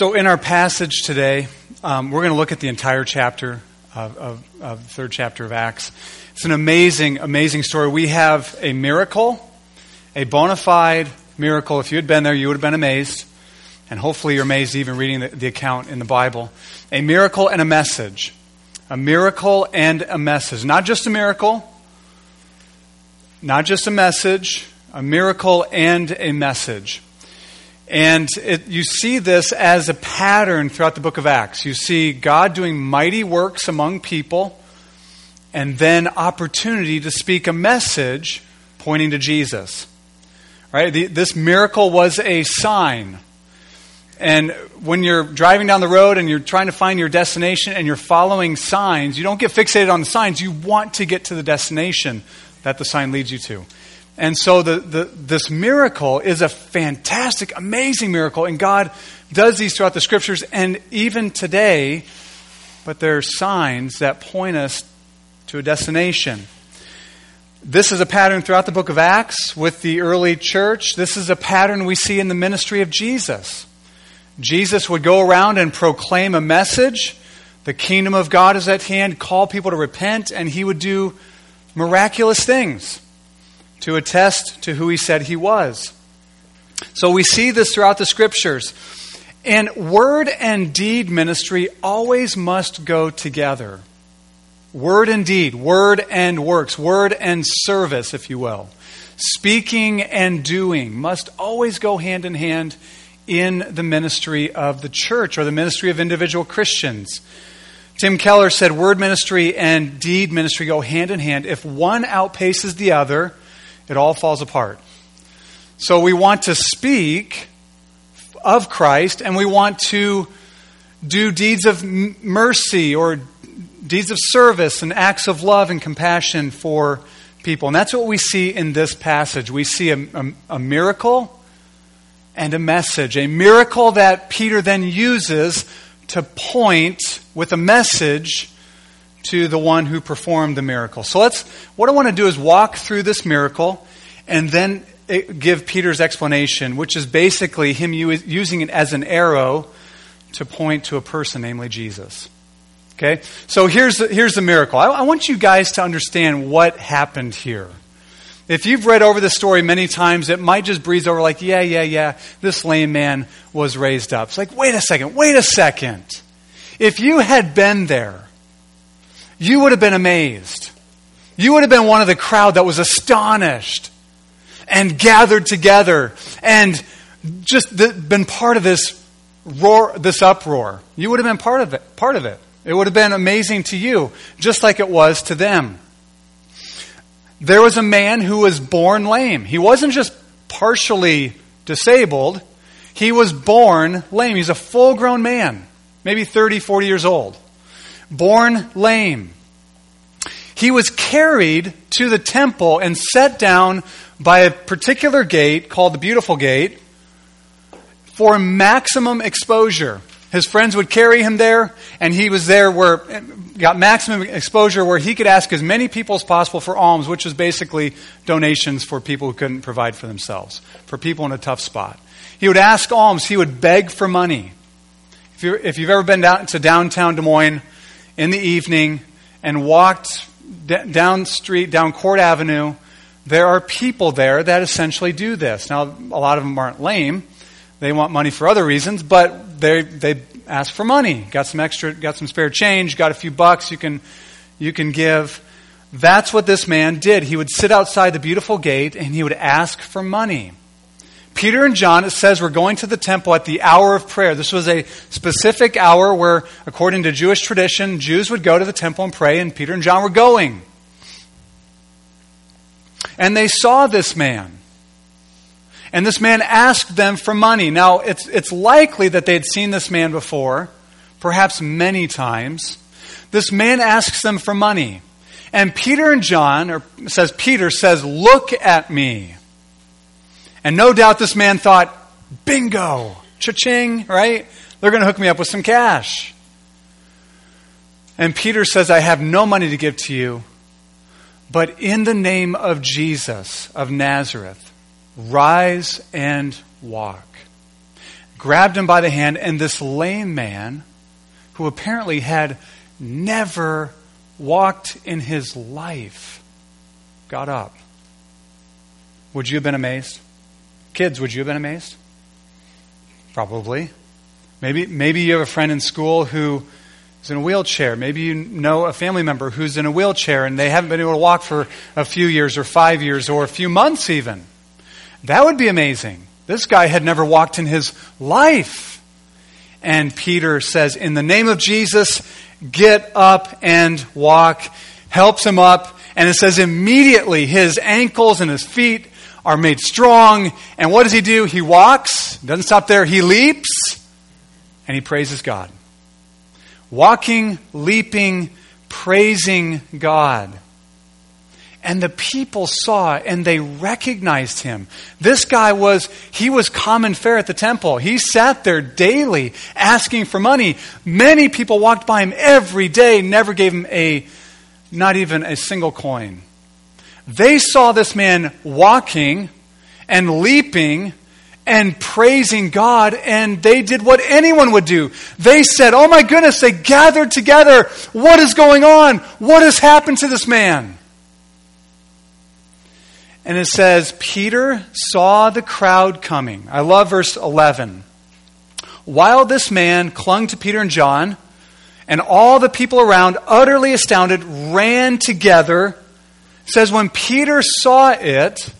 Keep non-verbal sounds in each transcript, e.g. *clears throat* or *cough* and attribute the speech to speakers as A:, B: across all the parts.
A: So, in our passage today, um, we're going to look at the entire chapter of, of, of, the third chapter of Acts. It's an amazing, amazing story. We have a miracle, a bona fide miracle. If you had been there, you would have been amazed. And hopefully, you're amazed even reading the, the account in the Bible. A miracle and a message. A miracle and a message. Not just a miracle, not just a message, a miracle and a message. And it, you see this as a pattern throughout the book of Acts. You see God doing mighty works among people, and then opportunity to speak a message pointing to Jesus. Right? The, this miracle was a sign. And when you're driving down the road and you're trying to find your destination and you're following signs, you don't get fixated on the signs. You want to get to the destination that the sign leads you to. And so the, the, this miracle is a fantastic, amazing miracle, and God does these throughout the scriptures and even today, but there are signs that point us to a destination. This is a pattern throughout the book of Acts with the early church. This is a pattern we see in the ministry of Jesus. Jesus would go around and proclaim a message. The kingdom of God is at hand, call people to repent, and he would do miraculous things to attest to who he said he was. So we see this throughout the scriptures. And word and deed ministry always must go together. Word and deed, word and works, word and service, if you will. Speaking and doing must always go hand in hand in the ministry of the church or the ministry of individual Christians. Tim Keller said word ministry and deed ministry go hand in hand. If one outpaces the other, it all falls apart. So we want to speak of Christ and we want to do deeds of mercy or deeds of service and acts of love and compassion for people. And that's what we see in this passage. We see a, a, a miracle and a message. A miracle that Peter then uses to point with a message to the one who performed the miracle. So let's, what I want to do is walk through this miracle and then eh, give Peter's explanation, which is basically him using it as an arrow to point to a person, namely Jesus. Okay? So here's the, here's the miracle. I, I want you guys to understand what happened here. If you've read over the story many times, it might just breeze over like, yeah, yeah, yeah, this lame man was raised up. It's like, wait a second, wait a second. If you had been there, you would have been amazed. You would have been one of the crowd that was astonished and gathered together and just been part of this roar, this uproar. You would have been part of it, part of it. It would have been amazing to you, just like it was to them. There was a man who was born lame. He wasn't just partially disabled, he was born lame. He's a full grown man, maybe 30, 40 years old. Born lame. He was carried to the temple and set down by a particular gate called the Beautiful Gate for maximum exposure. His friends would carry him there, and he was there where got maximum exposure where he could ask as many people as possible for alms, which was basically donations for people who couldn't provide for themselves, for people in a tough spot. He would ask alms, he would beg for money. If, you if you've ever been down to downtown Des Moines in the evening and walked d- down street, down Court Avenue, there are people there that essentially do this. Now, a lot of them aren't lame. They want money for other reasons, but they, they ask for money. Got some extra, got some spare change, got a few bucks you can, you can give. That's what this man did. He would sit outside the beautiful gate and he would ask for money. Peter and John, it says, were going to the temple at the hour of prayer. This was a specific hour where, according to Jewish tradition, Jews would go to the temple and pray, and Peter and John were going. And they saw this man. And this man asked them for money. Now, it's, it's likely that they had seen this man before, perhaps many times. This man asks them for money. And Peter and John, or says Peter, says, Look at me. And no doubt this man thought, Bingo, cha-ching, right? They're going to hook me up with some cash. And Peter says, I have no money to give to you, but in the name of Jesus of Nazareth, rise and walk. grabbed him by the hand, and this lame man, who apparently had never walked in his life, got up. Would you have been amazed? Kids, would you have been amazed? Probably. Maybe, maybe you have a friend in school who is in a wheelchair. Maybe you know a family member who's in a wheelchair and they haven't been able to walk for a few years or five years or a few months even. That would be amazing. This guy had never walked in his life. And Peter says, In the name of Jesus, get up and walk. Helps him up. And it says, immediately his ankles and his feet are made strong. And what does he do? He walks, doesn't stop there, he leaps, and he praises God. Walking, leaping, praising God. And the people saw and they recognized him. This guy was, he was common fare at the temple. He sat there daily asking for money. Many people walked by him every day, never gave him a, not even a single coin. They saw this man walking and leaping and praising God, and they did what anyone would do. They said, Oh my goodness, they gathered together. What is going on? What has happened to this man? And it says, Peter saw the crowd coming. I love verse 11. While this man clung to Peter and John, and all the people around, utterly astounded, ran together says when Peter saw it,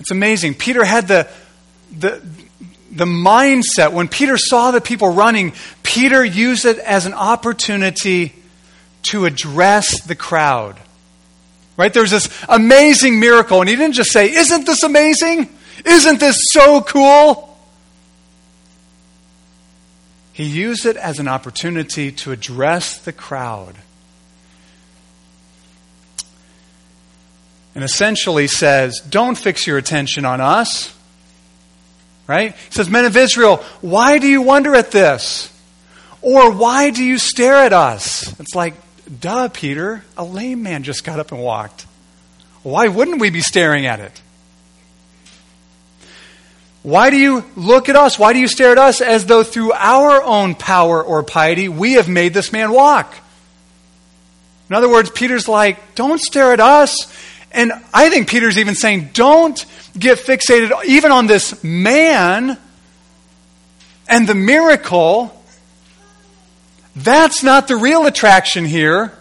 A: it's amazing. Peter had the, the, the mindset. When Peter saw the people running, Peter used it as an opportunity to address the crowd. Right? There's this amazing miracle, and he didn't just say, Isn't this amazing? Isn't this so cool? He used it as an opportunity to address the crowd. And essentially says, Don't fix your attention on us. Right? He says, Men of Israel, why do you wonder at this? Or why do you stare at us? It's like, duh, Peter, a lame man just got up and walked. Why wouldn't we be staring at it? Why do you look at us? Why do you stare at us as though through our own power or piety we have made this man walk? In other words, Peter's like, don't stare at us. And I think Peter's even saying, don't get fixated even on this man and the miracle. That's not the real attraction here.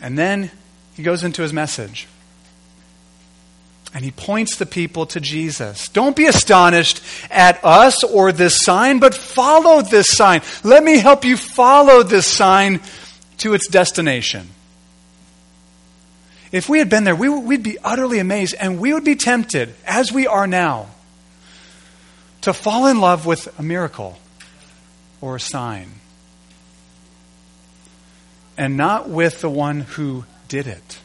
A: And then he goes into his message. And he points the people to Jesus. Don't be astonished at us or this sign, but follow this sign. Let me help you follow this sign to its destination. If we had been there, we would be utterly amazed and we would be tempted, as we are now, to fall in love with a miracle or a sign and not with the one who did it.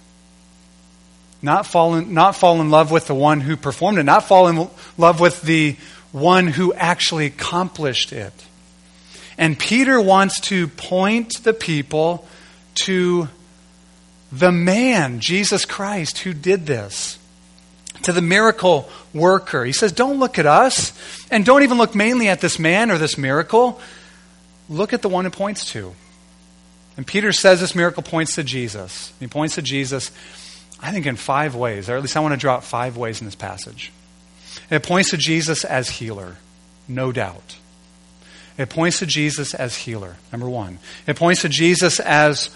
A: Not fall, in, not fall in love with the one who performed it, not fall in love with the one who actually accomplished it. And Peter wants to point the people to the man, Jesus Christ, who did this. To the miracle worker. He says, Don't look at us, and don't even look mainly at this man or this miracle. Look at the one who points to. And Peter says this miracle points to Jesus. He points to Jesus, I think, in five ways, or at least I want to draw out five ways in this passage. It points to Jesus as healer, no doubt. It points to Jesus as healer, number one. It points to Jesus as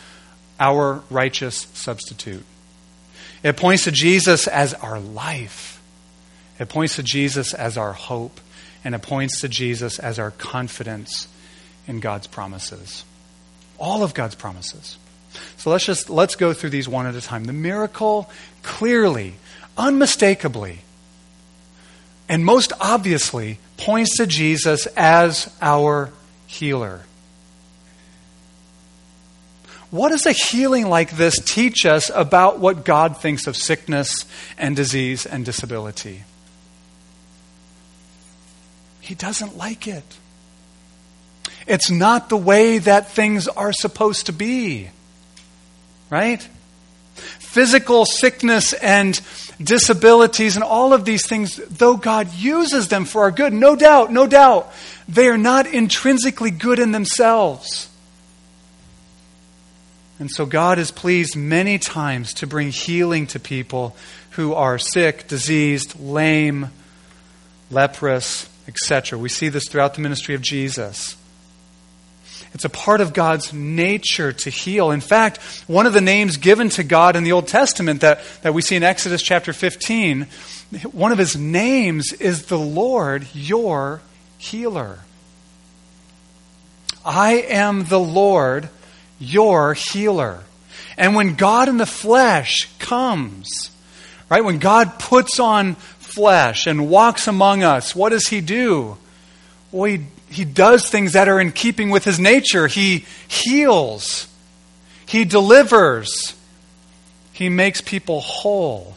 A: our righteous substitute. It points to Jesus as our life. It points to Jesus as our hope. And it points to Jesus as our confidence in God's promises. All of God's promises. So let's just let's go through these one at a time. The miracle clearly, unmistakably, and most obviously points to Jesus as our healer. What does a healing like this teach us about what God thinks of sickness and disease and disability? He doesn't like it. It's not the way that things are supposed to be. Right? Physical sickness and disabilities and all of these things, though God uses them for our good, no doubt, no doubt, they are not intrinsically good in themselves. And so God is pleased many times to bring healing to people who are sick, diseased, lame, leprous, etc. We see this throughout the ministry of Jesus. It's a part of God's nature to heal. In fact, one of the names given to God in the Old Testament that, that we see in Exodus chapter 15, one of his names is the Lord, your healer. I am the Lord, your healer. And when God in the flesh comes, right, when God puts on flesh and walks among us, what does he do? Well, he he does things that are in keeping with his nature. He heals, he delivers, he makes people whole.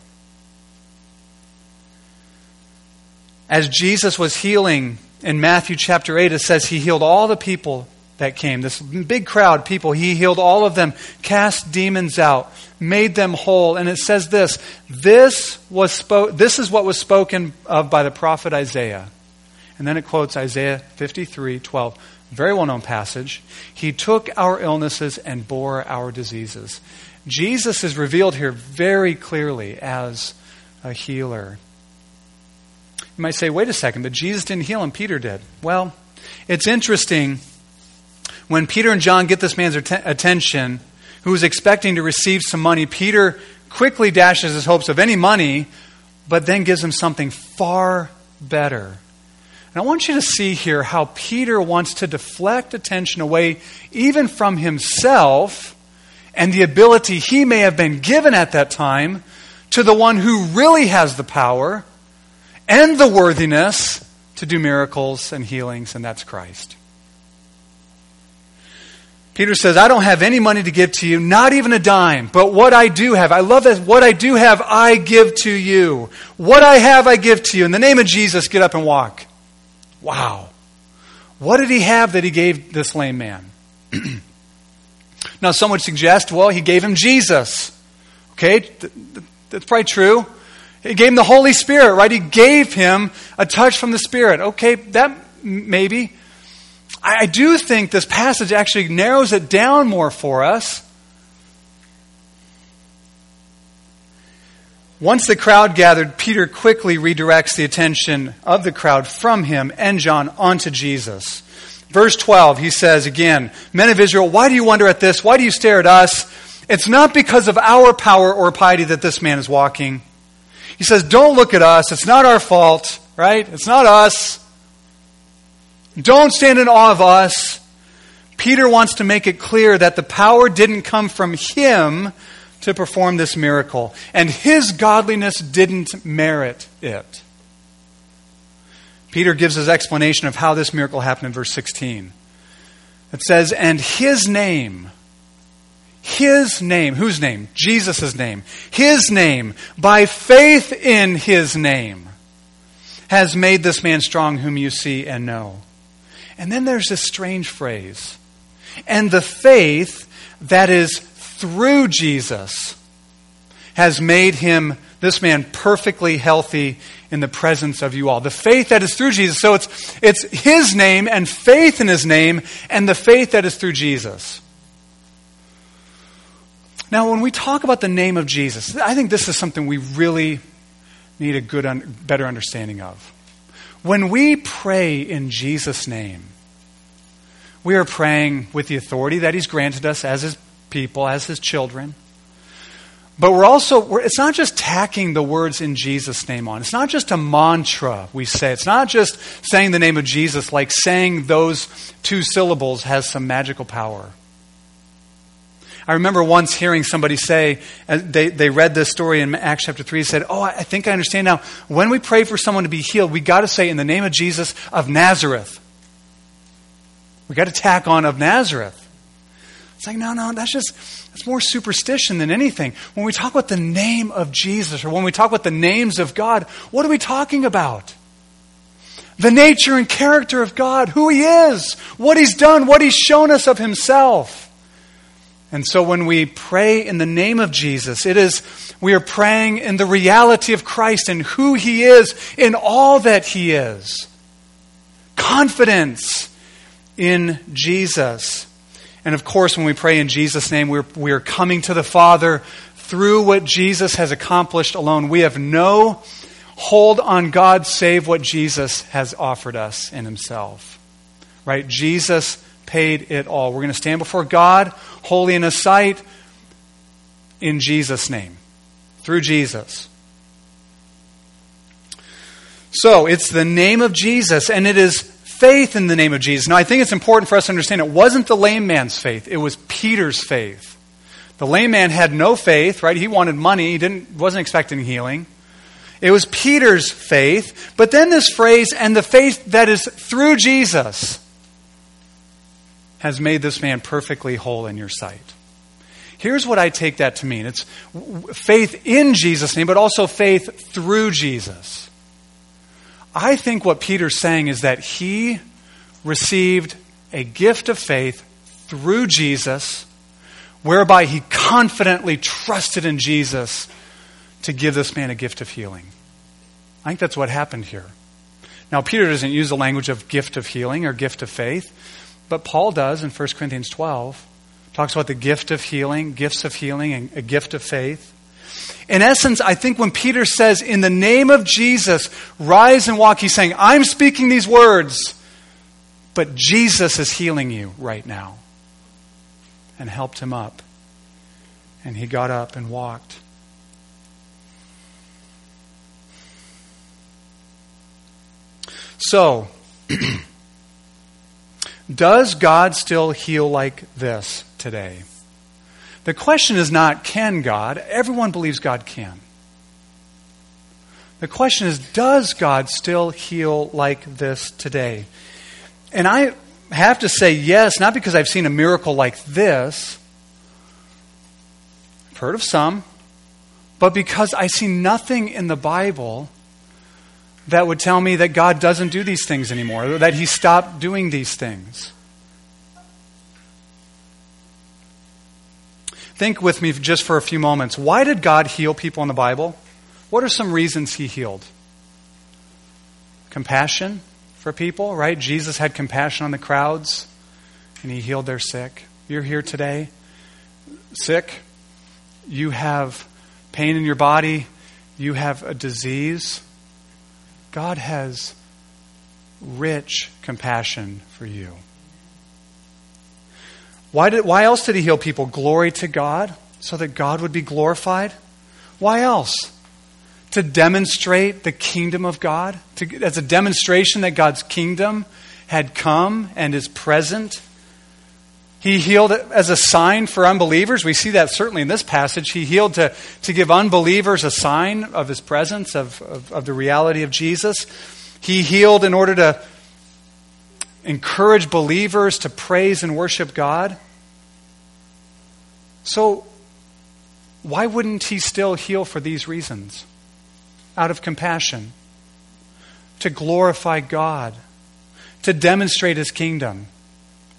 A: As Jesus was healing in Matthew chapter 8, it says he healed all the people that came. This big crowd people, he healed all of them, cast demons out, made them whole. And it says this this, was spo- this is what was spoken of by the prophet Isaiah. And then it quotes Isaiah 53 12, very well known passage. He took our illnesses and bore our diseases. Jesus is revealed here very clearly as a healer. You might say, wait a second, but Jesus didn't heal him, Peter did. Well, it's interesting. When Peter and John get this man's attention, who is expecting to receive some money, Peter quickly dashes his hopes of any money, but then gives him something far better. And I want you to see here how Peter wants to deflect attention away even from himself and the ability he may have been given at that time to the one who really has the power and the worthiness to do miracles and healings, and that's Christ. Peter says, I don't have any money to give to you, not even a dime, but what I do have, I love that, what I do have, I give to you. What I have, I give to you. In the name of Jesus, get up and walk. Wow. What did he have that he gave this lame man? *clears throat* now, some would suggest, well, he gave him Jesus. Okay, that's probably true. He gave him the Holy Spirit, right? He gave him a touch from the Spirit. Okay, that maybe. I do think this passage actually narrows it down more for us. Once the crowd gathered, Peter quickly redirects the attention of the crowd from him and John onto Jesus. Verse 12, he says again, Men of Israel, why do you wonder at this? Why do you stare at us? It's not because of our power or piety that this man is walking. He says, Don't look at us. It's not our fault, right? It's not us. Don't stand in awe of us. Peter wants to make it clear that the power didn't come from him, to perform this miracle, and his godliness didn't merit it. Peter gives his explanation of how this miracle happened in verse 16. It says, And his name, his name, whose name? Jesus' name. His name, by faith in his name, has made this man strong whom you see and know. And then there's this strange phrase. And the faith that is through Jesus has made him, this man, perfectly healthy in the presence of you all. The faith that is through Jesus. So it's, it's his name and faith in his name and the faith that is through Jesus. Now, when we talk about the name of Jesus, I think this is something we really need a good, un- better understanding of. When we pray in Jesus' name, we are praying with the authority that He's granted us as His people, as his children. But we're also, we're, it's not just tacking the words in Jesus' name on. It's not just a mantra we say. It's not just saying the name of Jesus like saying those two syllables has some magical power. I remember once hearing somebody say, they, they read this story in Acts chapter 3, said, Oh, I think I understand now. When we pray for someone to be healed, we got to say, in the name of Jesus of Nazareth. We got to tack on of Nazareth. It's like, no, no, that's just, that's more superstition than anything. When we talk about the name of Jesus or when we talk about the names of God, what are we talking about? The nature and character of God, who He is, what He's done, what He's shown us of Himself. And so when we pray in the name of Jesus, it is we are praying in the reality of Christ and who he is in all that he is. Confidence in Jesus. And of course, when we pray in Jesus' name, we're, we're coming to the Father through what Jesus has accomplished alone. We have no hold on God save what Jesus has offered us in himself. Right? Jesus paid it all. We're going to stand before God, holy in His sight, in Jesus' name, through Jesus. So, it's the name of Jesus, and it is faith in the name of Jesus. Now, I think it's important for us to understand it wasn't the lame man's faith, it was Peter's faith. The lame man had no faith, right? He wanted money, he didn't, wasn't expecting healing. It was Peter's faith, but then this phrase, and the faith that is through Jesus has made this man perfectly whole in your sight. Here's what I take that to mean it's faith in Jesus' name, but also faith through Jesus. I think what Peter's saying is that he received a gift of faith through Jesus, whereby he confidently trusted in Jesus to give this man a gift of healing. I think that's what happened here. Now, Peter doesn't use the language of gift of healing or gift of faith. But Paul does in 1 Corinthians 12. Talks about the gift of healing, gifts of healing, and a gift of faith. In essence, I think when Peter says, In the name of Jesus, rise and walk, he's saying, I'm speaking these words, but Jesus is healing you right now. And helped him up. And he got up and walked. So, *clears throat* Does God still heal like this today? The question is not, can God? Everyone believes God can. The question is, does God still heal like this today? And I have to say yes, not because I've seen a miracle like this. I've heard of some, but because I see nothing in the Bible that would tell me that God doesn't do these things anymore, that He stopped doing these things. Think with me just for a few moments. Why did God heal people in the Bible? What are some reasons He healed? Compassion for people, right? Jesus had compassion on the crowds and He healed their sick. You're here today, sick. You have pain in your body. You have a disease God has rich compassion for you. Why, did, why else did he heal people? Glory to God, so that God would be glorified. Why else? To demonstrate the kingdom of God, to, as a demonstration that God's kingdom had come and is present. He healed as a sign for unbelievers. We see that certainly in this passage. He healed to, to give unbelievers a sign of his presence, of, of, of the reality of Jesus. He healed in order to encourage believers to praise and worship God. So, why wouldn't he still heal for these reasons? Out of compassion, to glorify God, to demonstrate his kingdom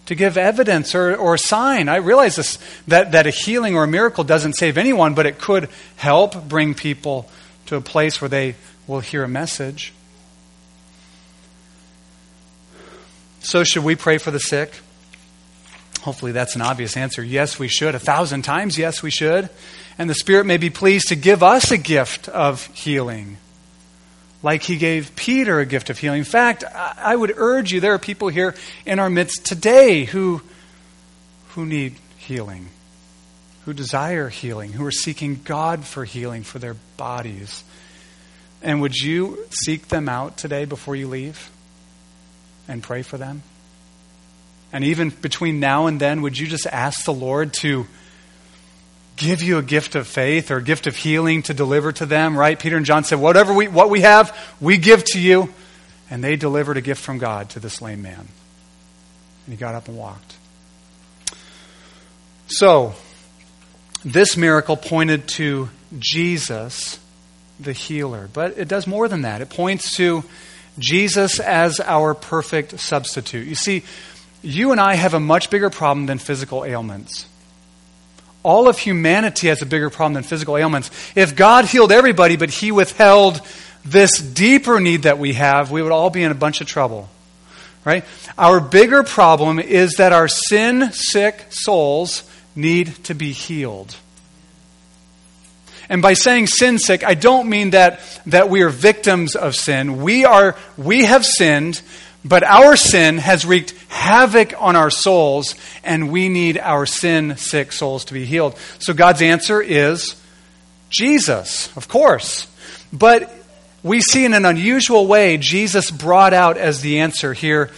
A: to give evidence or, or a sign. I realize this, that, that a healing or a miracle doesn't save anyone, but it could help bring people to a place where they will hear a message. So, should we pray for the sick? Hopefully, that's an obvious answer. Yes, we should. A thousand times, yes, we should. And the Spirit may be pleased to give us a gift of healing like he gave Peter a gift of healing. In fact, I would urge you, there are people here in our midst today who, who need healing, who desire healing, who are seeking God for healing for their bodies. And would you seek them out today before you leave and pray for them? And even between now and then, would you just ask the Lord to give you a gift of faith or a gift of healing to deliver to them, right? Peter and John said, Whatever we, what we have, we give to you. And they delivered a gift from God to this lame man. And he got up and walked. So, this miracle pointed to Jesus, the healer. But it does more than that. It points to Jesus as our perfect substitute. You see, you and I have a much bigger problem than physical ailments. All of humanity has a bigger problem than physical ailments. If God healed everybody, but He withheld this deeper need that we have, we would all be in a bunch of trouble. Right? Our bigger problem is that our sin sick souls need to be healed. And by saying sin sick, I don't mean that, that we are victims of sin. We, are, we have sinned, but our sin has wreaked havoc on our souls, and we need our sin sick souls to be healed. So God's answer is Jesus, of course. But we see in an unusual way Jesus brought out as the answer here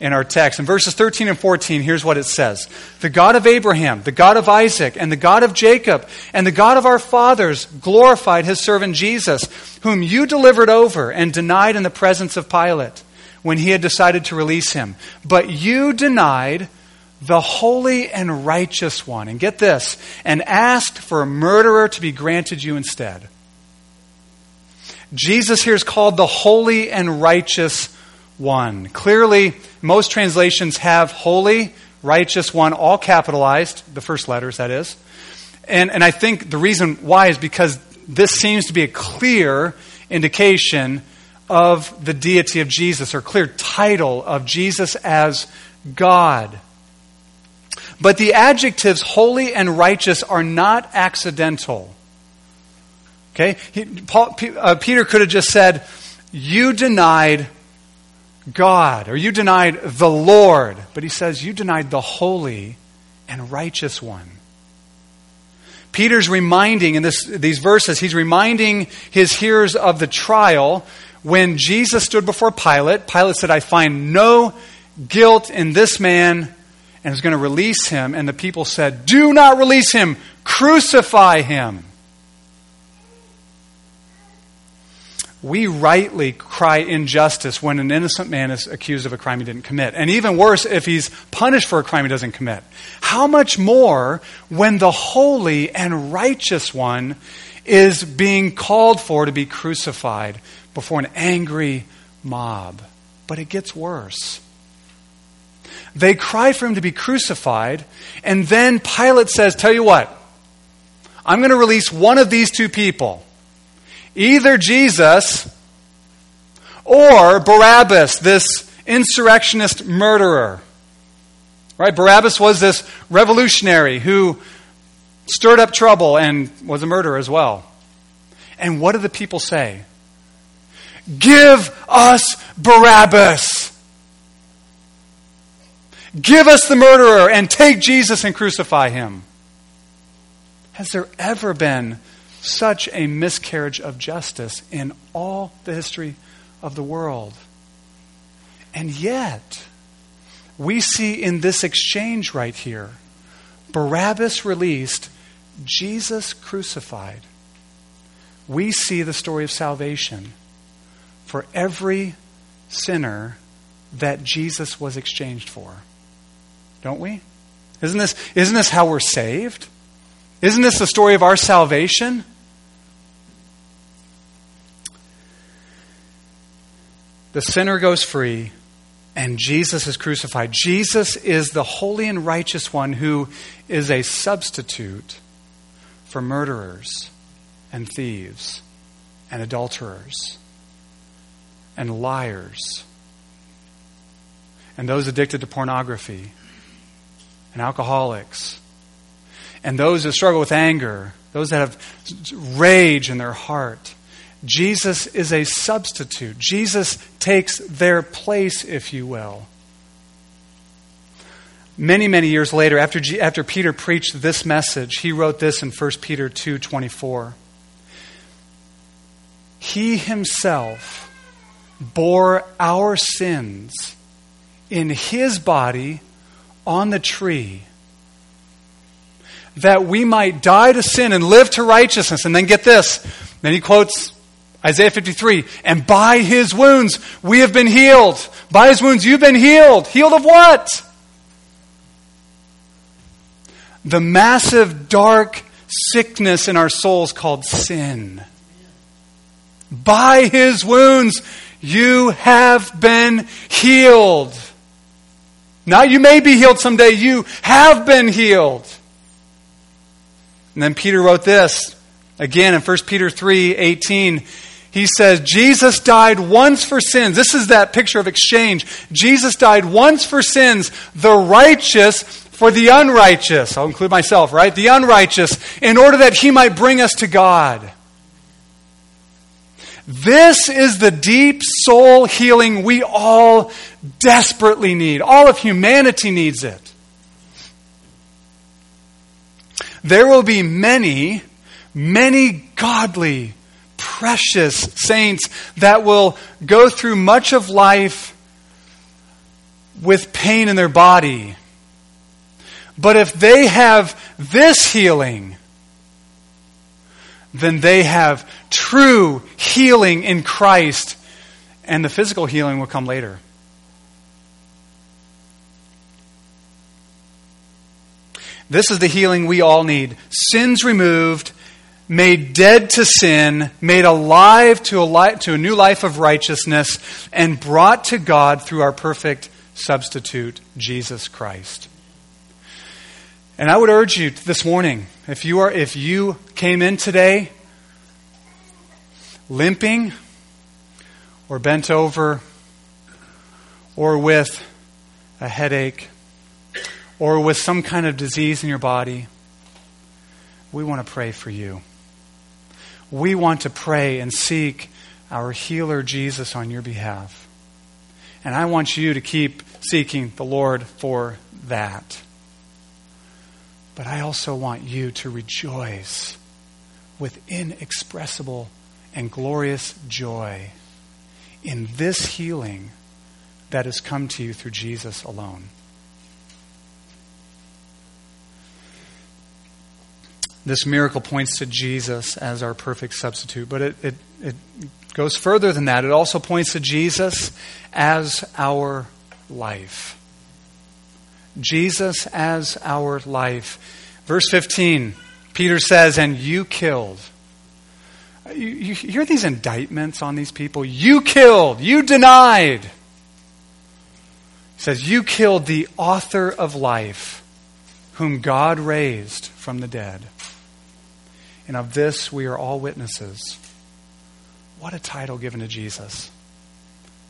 A: in our text. In verses 13 and 14, here's what it says The God of Abraham, the God of Isaac, and the God of Jacob, and the God of our fathers glorified his servant Jesus, whom you delivered over and denied in the presence of Pilate when he had decided to release him. But you denied the holy and righteous one. And get this, and asked for a murderer to be granted you instead. Jesus here is called the holy and righteous one. Clearly, most translations have holy, righteous one, all capitalized, the first letters, that is. And, and I think the reason why is because this seems to be a clear indication of the deity of Jesus, or clear title of Jesus as God. But the adjectives holy and righteous are not accidental. Okay? He, Paul, uh, Peter could have just said, You denied God, or you denied the Lord. But he says, You denied the holy and righteous one. Peter's reminding in this, these verses, he's reminding his hearers of the trial when Jesus stood before Pilate. Pilate said, I find no guilt in this man and is going to release him. And the people said, Do not release him, crucify him. we rightly cry injustice when an innocent man is accused of a crime he didn't commit. And even worse, if he's punished for a crime he doesn't commit. How much more when the holy and righteous one is being called for to be crucified before an angry mob? But it gets worse. They cry for him to be crucified, and then Pilate says, Tell you what, I'm going to release one of these two people either Jesus or Barabbas, this insurrectionist murderer. Right? Barabbas was this revolutionary who stirred up trouble and was a murderer as well. And what do the people say? Give us Barabbas! Give us the murderer and take Jesus and crucify him. Has there ever been such a miscarriage of justice in all the history of the world. And yet, we see in this exchange right here Barabbas released, Jesus crucified. We see the story of salvation for every sinner that Jesus was exchanged for. Don't we? Isn't this, isn't this how we're saved? Isn't this the story of our salvation? The sinner goes free, and Jesus is crucified. Jesus is the holy and righteous one who is a substitute for murderers and thieves and adulterers and liars and those addicted to pornography and alcoholics and those that struggle with anger, those that have rage in their heart Jesus is a substitute. Jesus takes their place, if you will. Many, many years later, after, G- after Peter preached this message, he wrote this in 1 Peter 2 24. He himself bore our sins in his body on the tree that we might die to sin and live to righteousness. And then get this. Then he quotes Isaiah 53, and by his wounds we have been healed. By his wounds you've been healed. Healed of what? The massive dark sickness in our souls called sin. By his wounds you have been healed. Now you may be healed someday. You have been healed. And then Peter wrote this again in 1 Peter 3 18. He says, Jesus died once for sins. This is that picture of exchange. Jesus died once for sins, the righteous for the unrighteous. I'll include myself, right? The unrighteous, in order that he might bring us to God. This is the deep soul healing we all desperately need. All of humanity needs it. There will be many, many godly, precious saints that will go through much of life with pain in their body. But if they have this healing, then they have true healing in Christ, and the physical healing will come later. This is the healing we all need. Sins removed, made dead to sin, made alive to a, li- to a new life of righteousness, and brought to God through our perfect substitute, Jesus Christ. And I would urge you this morning, if you are if you came in today limping or bent over or with a headache or with some kind of disease in your body, we want to pray for you. We want to pray and seek our healer Jesus on your behalf. And I want you to keep seeking the Lord for that. But I also want you to rejoice with inexpressible and glorious joy in this healing that has come to you through Jesus alone. This miracle points to Jesus as our perfect substitute, but it, it, it goes further than that. It also points to Jesus as our life. Jesus as our life. Verse 15, Peter says, And you killed. You, you hear these indictments on these people? You killed. You denied. Says, You killed the author of life, whom God raised from the dead. And of this we are all witnesses. What a title given to Jesus!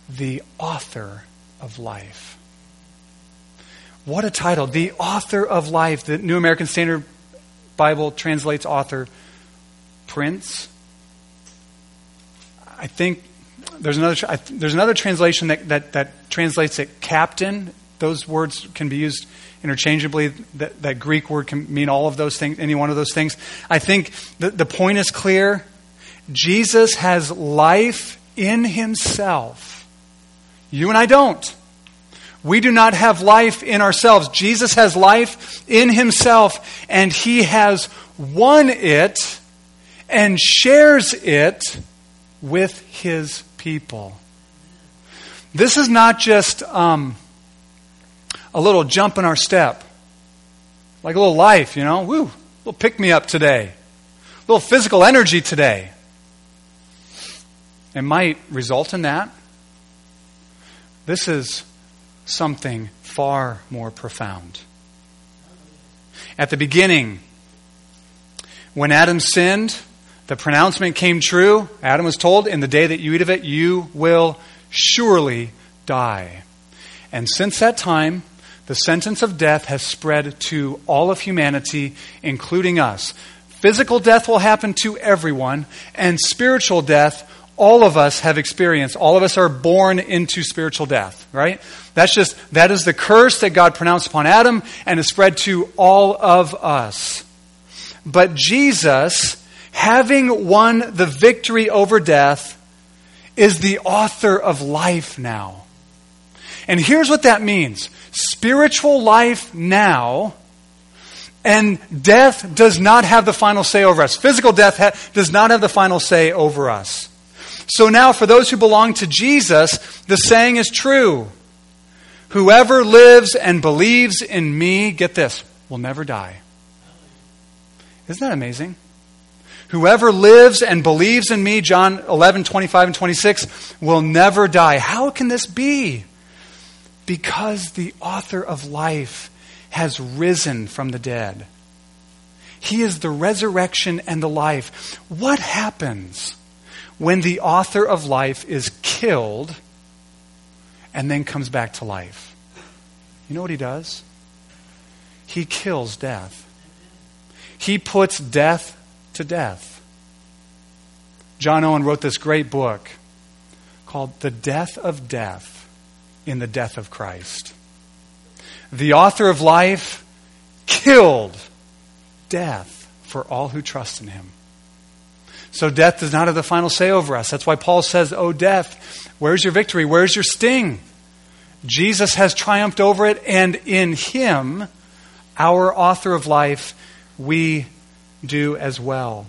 A: The author of life. What a title. The author of life. The New American Standard Bible translates author prince. I think there's another, there's another translation that, that, that translates it captain. Those words can be used interchangeably. That, that Greek word can mean all of those things, any one of those things. I think the, the point is clear. Jesus has life in himself. You and I don't. We do not have life in ourselves. Jesus has life in himself, and he has won it and shares it with his people. This is not just um, a little jump in our step, like a little life, you know, woo, little pick me up today, a little physical energy today. It might result in that. This is something far more profound. At the beginning, when Adam sinned, the pronouncement came true. Adam was told, In the day that you eat of it, you will surely die. And since that time, the sentence of death has spread to all of humanity, including us. Physical death will happen to everyone, and spiritual death all of us have experienced. All of us are born into spiritual death, right? That's just, that is the curse that God pronounced upon Adam and is spread to all of us. But Jesus, having won the victory over death, is the author of life now. And here's what that means spiritual life now, and death does not have the final say over us. Physical death ha- does not have the final say over us. So now, for those who belong to Jesus, the saying is true. Whoever lives and believes in me, get this, will never die. Isn't that amazing? Whoever lives and believes in me, John 11, 25 and 26, will never die. How can this be? Because the author of life has risen from the dead. He is the resurrection and the life. What happens when the author of life is killed and then comes back to life? You know what he does? He kills death. He puts death to death. John Owen wrote this great book called The Death of Death in the Death of Christ. The author of life killed death for all who trust in him. So death does not have the final say over us. That's why Paul says, Oh, death, where's your victory? Where's your sting? Jesus has triumphed over it, and in him, our author of life, we do as well.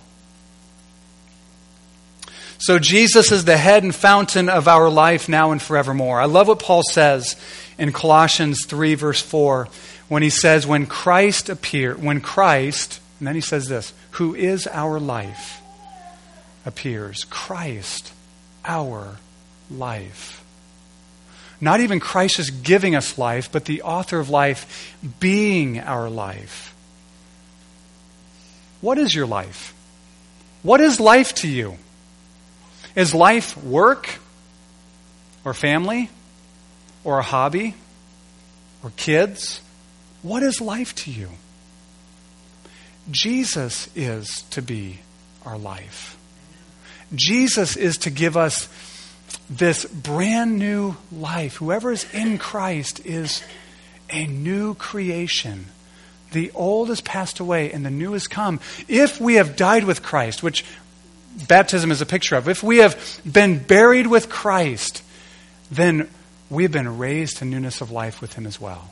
A: So Jesus is the head and fountain of our life now and forevermore. I love what Paul says in Colossians 3 verse 4 when he says when Christ appeared, when Christ, and then he says this, who is our life appears. Christ, our life. Not even Christ is giving us life, but the author of life being our life. What is your life? What is life to you? Is life work or family or a hobby or kids? What is life to you? Jesus is to be our life. Jesus is to give us this brand new life. Whoever is in Christ is a new creation. The old has passed away and the new has come. If we have died with Christ, which baptism is a picture of, if we have been buried with Christ, then we have been raised to newness of life with Him as well.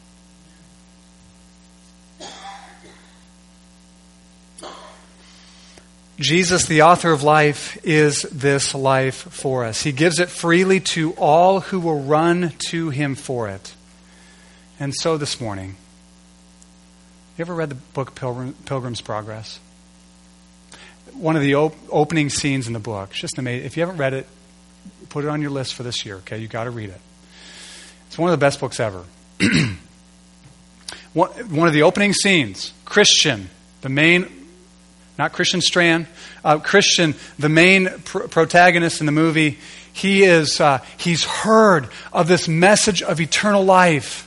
A: Jesus, the author of life, is this life for us. He gives it freely to all who will run to Him for it. And so this morning, you ever read the book Pilgrim, Pilgrim's Progress? One of the op- opening scenes in the book. It's just amazing. If you haven't read it, put it on your list for this year, okay? you got to read it. It's one of the best books ever. *clears throat* one, one of the opening scenes, Christian, the main, not Christian Strand, uh, Christian, the main pr- protagonist in the movie, he is, uh, he's heard of this message of eternal life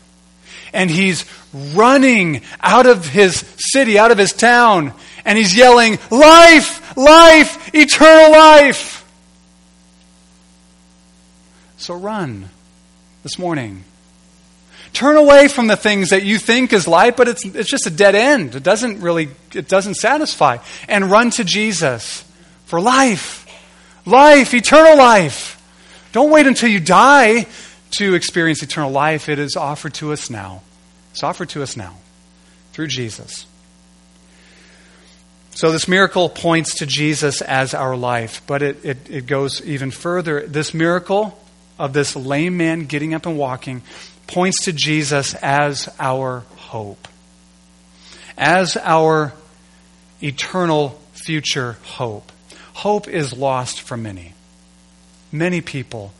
A: and he's running out of his city, out of his town, and he's yelling, Life, life, eternal life. So run this morning. Turn away from the things that you think is life, but it's, it's just a dead end. It doesn't really, it doesn't satisfy. And run to Jesus for life. Life, eternal life. Don't wait until you die to experience eternal life, it is offered to us now. It's offered to us now through Jesus. So this miracle points to Jesus as our life, but it, it, it goes even further. This miracle of this lame man getting up and walking points to Jesus as our hope, as our eternal future hope. Hope is lost for many. Many people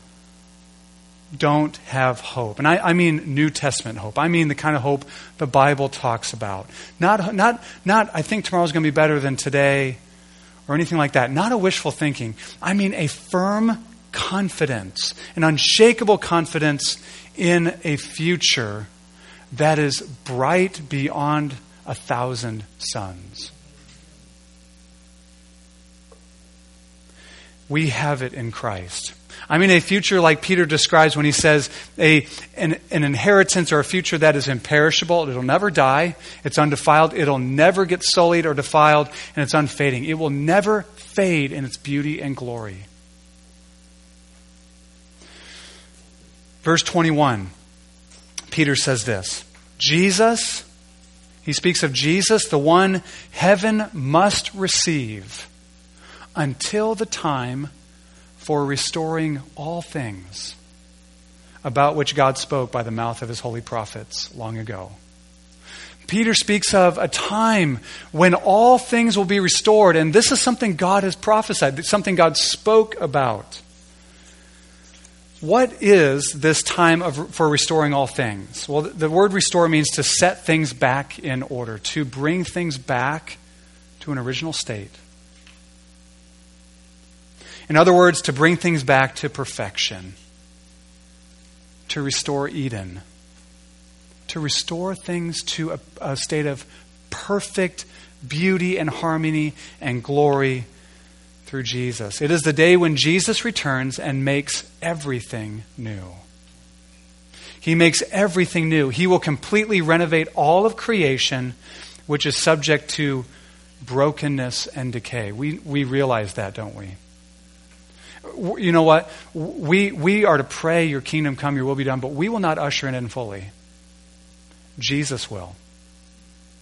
A: don't have hope. And I, I, mean New Testament hope. I mean the kind of hope the Bible talks about. Not, not, not I think tomorrow's going to be better than today or anything like that. Not a wishful thinking. I mean a firm confidence, an unshakable confidence in a future that is bright beyond a thousand suns. We have it in Christ. I mean a future like Peter describes when he says a, an, an inheritance or a future that is imperishable. It'll never die. It's undefiled. It'll never get sullied or defiled, and it's unfading. It will never fade in its beauty and glory. Verse 21, Peter says this Jesus, he speaks of Jesus, the one heaven must receive until the time for restoring all things about which God spoke by the mouth of his holy prophets long ago. Peter speaks of a time when all things will be restored, and this is something God has prophesied, something God spoke about. What is this time of, for restoring all things? Well, the word restore means to set things back in order, to bring things back to an original state. In other words, to bring things back to perfection, to restore Eden, to restore things to a, a state of perfect beauty and harmony and glory through Jesus. It is the day when Jesus returns and makes everything new. He makes everything new. He will completely renovate all of creation, which is subject to brokenness and decay. We, we realize that, don't we? You know what? We, we are to pray, Your kingdom come, Your will be done, but we will not usher it in fully. Jesus will.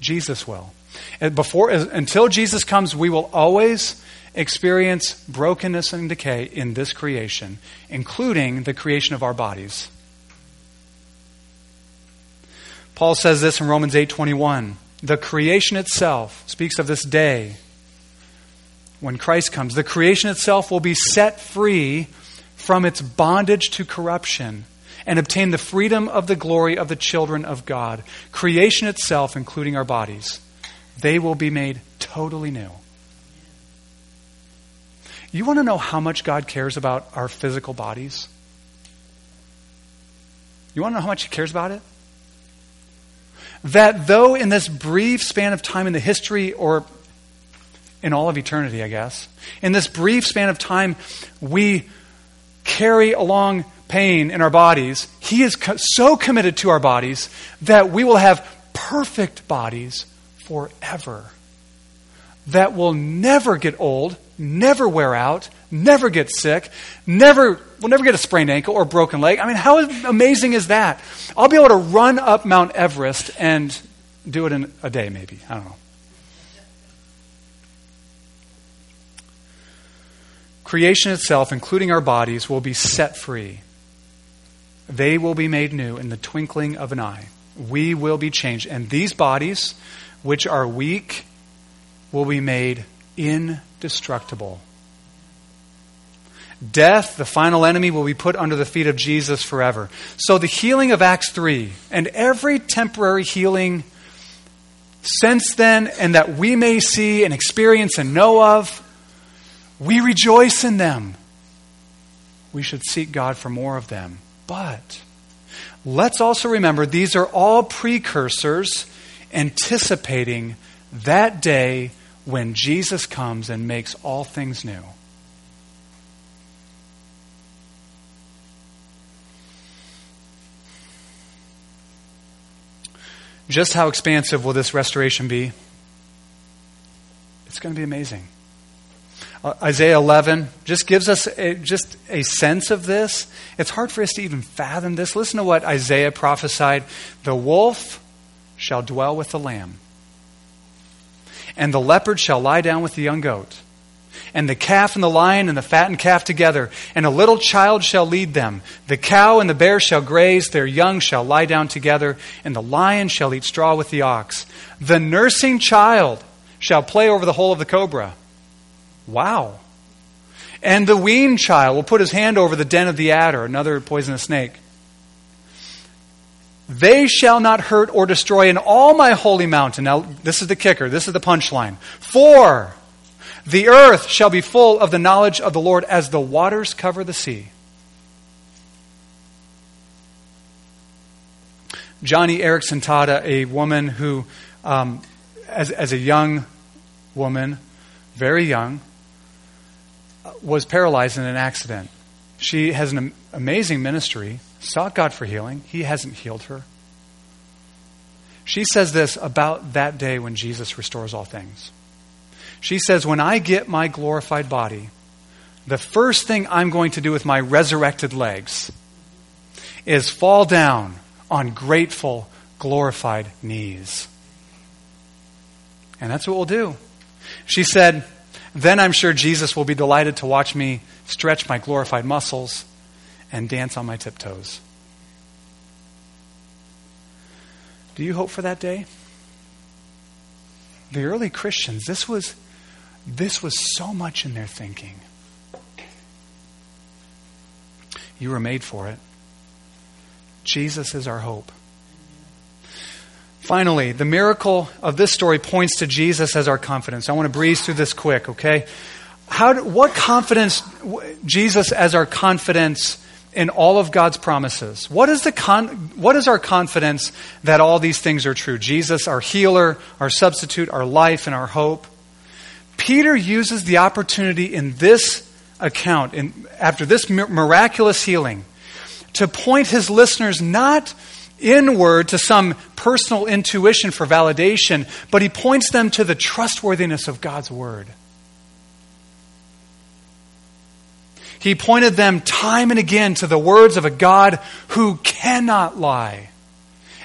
A: Jesus will. And before, until Jesus comes, we will always experience brokenness and decay in this creation, including the creation of our bodies. Paul says this in Romans 8:21. The creation itself speaks of this day when Christ comes. The creation itself will be set free from its bondage to corruption and obtain the freedom of the glory of the children of God. Creation itself, including our bodies, they will be made totally new. You want to know how much God cares about our physical bodies? You want to know how much He cares about it? That though in this brief span of time in the history, or in all of eternity, I guess, in this brief span of time, we carry along pain in our bodies, He is co- so committed to our bodies that we will have perfect bodies forever that will never get old, never wear out, never get sick, never will never get a sprained ankle or broken leg. I mean, how amazing is that? I'll be able to run up Mount Everest and do it in a day, maybe. I don't know. Creation itself, including our bodies, will be set free they will be made new in the twinkling of an eye. We will be changed. And these bodies, which are weak, will be made indestructible. Death, the final enemy, will be put under the feet of Jesus forever. So the healing of Acts 3 and every temporary healing since then, and that we may see and experience and know of, we rejoice in them. We should seek God for more of them. But let's also remember these are all precursors anticipating that day when Jesus comes and makes all things new. Just how expansive will this restoration be? It's going to be amazing. Uh, Isaiah 11 just gives us a, just a sense of this. It's hard for us to even fathom this. Listen to what Isaiah prophesied The wolf shall dwell with the lamb, and the leopard shall lie down with the young goat, and the calf and the lion and the fattened calf together, and a little child shall lead them. The cow and the bear shall graze, their young shall lie down together, and the lion shall eat straw with the ox. The nursing child shall play over the hole of the cobra Wow. And the weaned child will put his hand over the den of the adder, another poisonous snake. They shall not hurt or destroy in all my holy mountain. Now, this is the kicker. This is the punchline. For the earth shall be full of the knowledge of the Lord as the waters cover the sea. Joni Eareckson-Tada, a woman who, um, as, as a young woman, very young, was paralyzed in an accident. She has an amazing ministry, sought God for healing. He hasn't healed her. She says this about that day when Jesus restores all things. She says, When I get my glorified body, the first thing I'm going to do with my resurrected legs is fall down on grateful, glorified knees. And that's what we'll do. She said, then I'm sure Jesus will be delighted to watch me stretch my glorified muscles and dance on my tiptoes. Do you hope for that day? The early Christians, this was, this was so much in their thinking. You were made for it. Jesus is our hope. Finally, the miracle of this story points to Jesus as our confidence. I want to breeze through this quick, okay? How do, what confidence, Jesus as our confidence in all of God's promises? What is, the con, what is our confidence that all these things are true? Jesus, our healer, our substitute, our life, and our hope. Peter uses the opportunity in this account, in, after this miraculous healing, to point his listeners not inward to some personal intuition for validation, but he points them to the trustworthiness of God's Word. He pointed them time and again to the words of a God who cannot lie,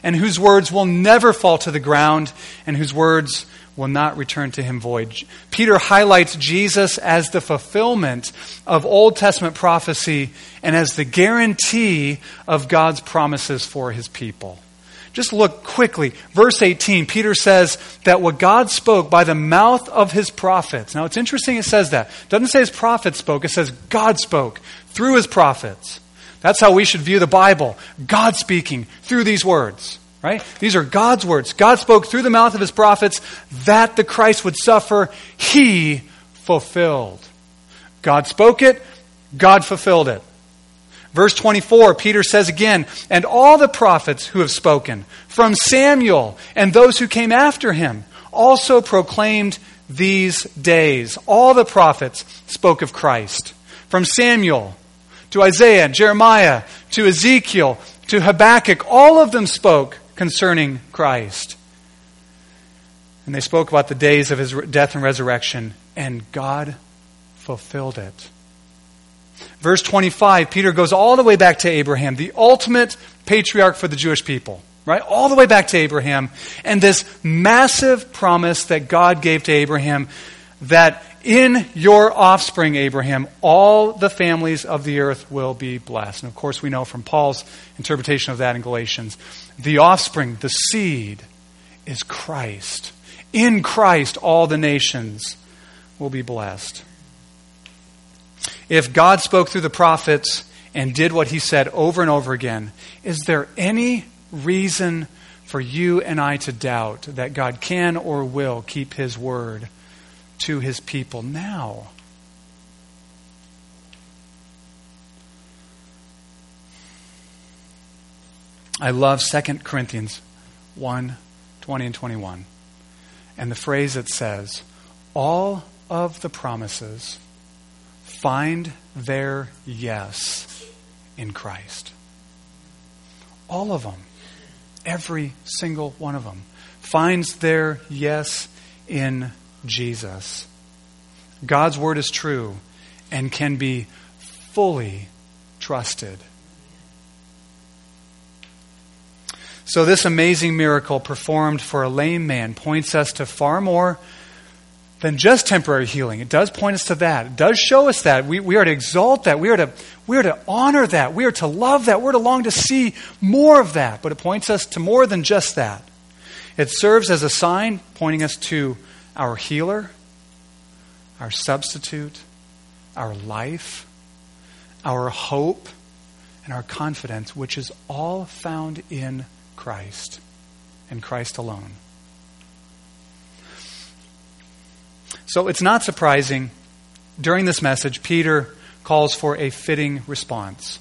A: and whose words will never fall to the ground, and whose words will not return to him void. Peter highlights Jesus as the fulfillment of Old Testament prophecy and as the guarantee of God's promises for his people. Just look quickly. Verse 18, Peter says that what God spoke by the mouth of his prophets. Now it's interesting it says that. It doesn't say his prophets spoke, it says God spoke through his prophets. That's how we should view the Bible. God speaking through these words. Right? These are God's words. God spoke through the mouth of his prophets that the Christ would suffer. He fulfilled. God spoke it, God fulfilled it. Verse 24, Peter says again, and all the prophets who have spoken, from Samuel and those who came after him, also proclaimed these days. All the prophets spoke of Christ. From Samuel to Isaiah, Jeremiah, to Ezekiel, to Habakkuk, all of them spoke concerning Christ. And they spoke about the days of his death and resurrection, and God fulfilled it. Verse 25, Peter goes all the way back to Abraham, the ultimate patriarch for the Jewish people, right? All the way back to Abraham, and this massive promise that God gave to Abraham that in your offspring, Abraham, all the families of the earth will be blessed. And of course, we know from Paul's interpretation of that in Galatians the offspring, the seed, is Christ. In Christ, all the nations will be blessed. If God spoke through the prophets and did what he said over and over again, is there any reason for you and I to doubt that God can or will keep his word? To his people now. I love 2 Corinthians 1 20 and 21. And the phrase that says, All of the promises find their yes in Christ. All of them. Every single one of them finds their yes in Jesus. God's word is true and can be fully trusted. So, this amazing miracle performed for a lame man points us to far more than just temporary healing. It does point us to that. It does show us that. We, we are to exalt that. We are to, we are to honor that. We are to love that. We're to long to see more of that. But it points us to more than just that. It serves as a sign pointing us to our healer, our substitute, our life, our hope, and our confidence, which is all found in Christ and Christ alone. So it's not surprising during this message, Peter calls for a fitting response.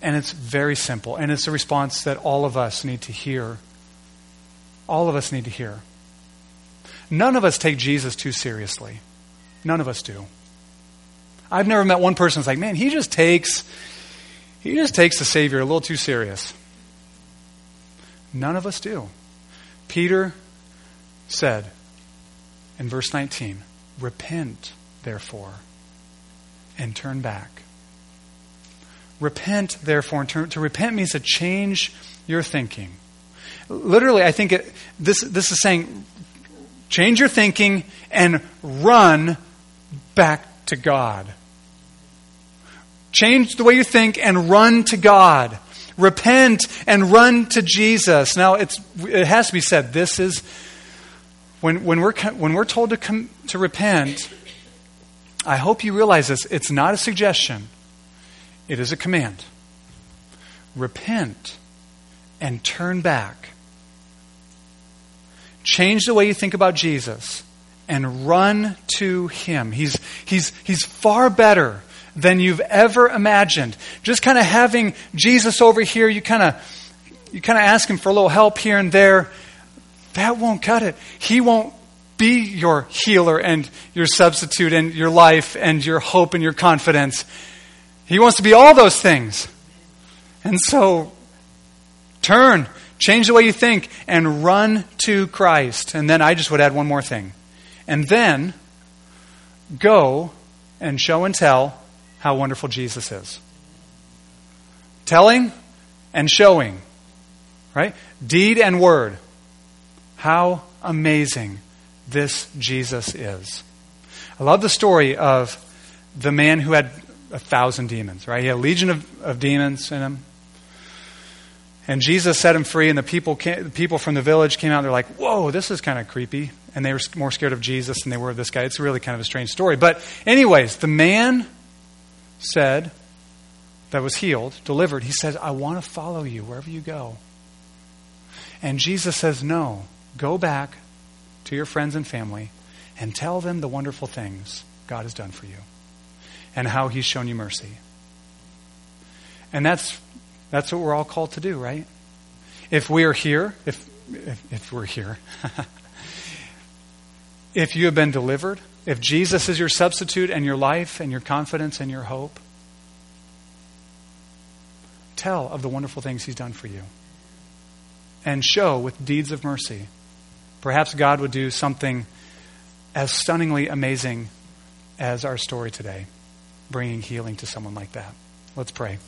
A: And it's very simple. And it's a response that all of us need to hear. All of us need to hear. None of us take Jesus too seriously. None of us do. I've never met one person who's like, man, he just takes he just takes the Savior a little too serious. None of us do. Peter said in verse 19, Repent, therefore, and turn back. Repent, therefore, and turn. To repent means to change your thinking. Literally, I think it, this, this is saying Change your thinking and run back to God. Change the way you think and run to God. Repent and run to Jesus. Now, it's, it has to be said, this is, when, when, we're, when we're told to, come, to repent, I hope you realize this. It's not a suggestion, it is a command. Repent and turn back change the way you think about Jesus and run to him. He's, he's, he's far better than you've ever imagined. Just kind of having Jesus over here, you kind of you kind of ask him for a little help here and there. That won't cut it. He won't be your healer and your substitute and your life and your hope and your confidence. He wants to be all those things. And so turn, change the way you think, and run to Christ. And then I just would add one more thing. And then go and show and tell how wonderful Jesus is. Telling and showing, right? Deed and word. How amazing this Jesus is. I love the story of the man who had a thousand demons, right? He had a legion of, of demons in him. And Jesus set him free, and the people, came, the people from the village came out. They're like, "Whoa, this is kind of creepy." And they were more scared of Jesus than they were of this guy. It's really kind of a strange story. But, anyways, the man said, that was healed, delivered, he said, I want to follow you wherever you go. And Jesus says, No, go back to your friends and family and tell them the wonderful things God has done for you and how he's shown you mercy. And that's, that's what we're all called to do, right? If we are here, if, if, if we're here, *laughs* if you have been delivered, if Jesus is your substitute and your life and your confidence and your hope, tell of the wonderful things He's done for you. And show with deeds of mercy. Perhaps God would do something as stunningly amazing as our story today, bringing healing to someone like that. Let's pray.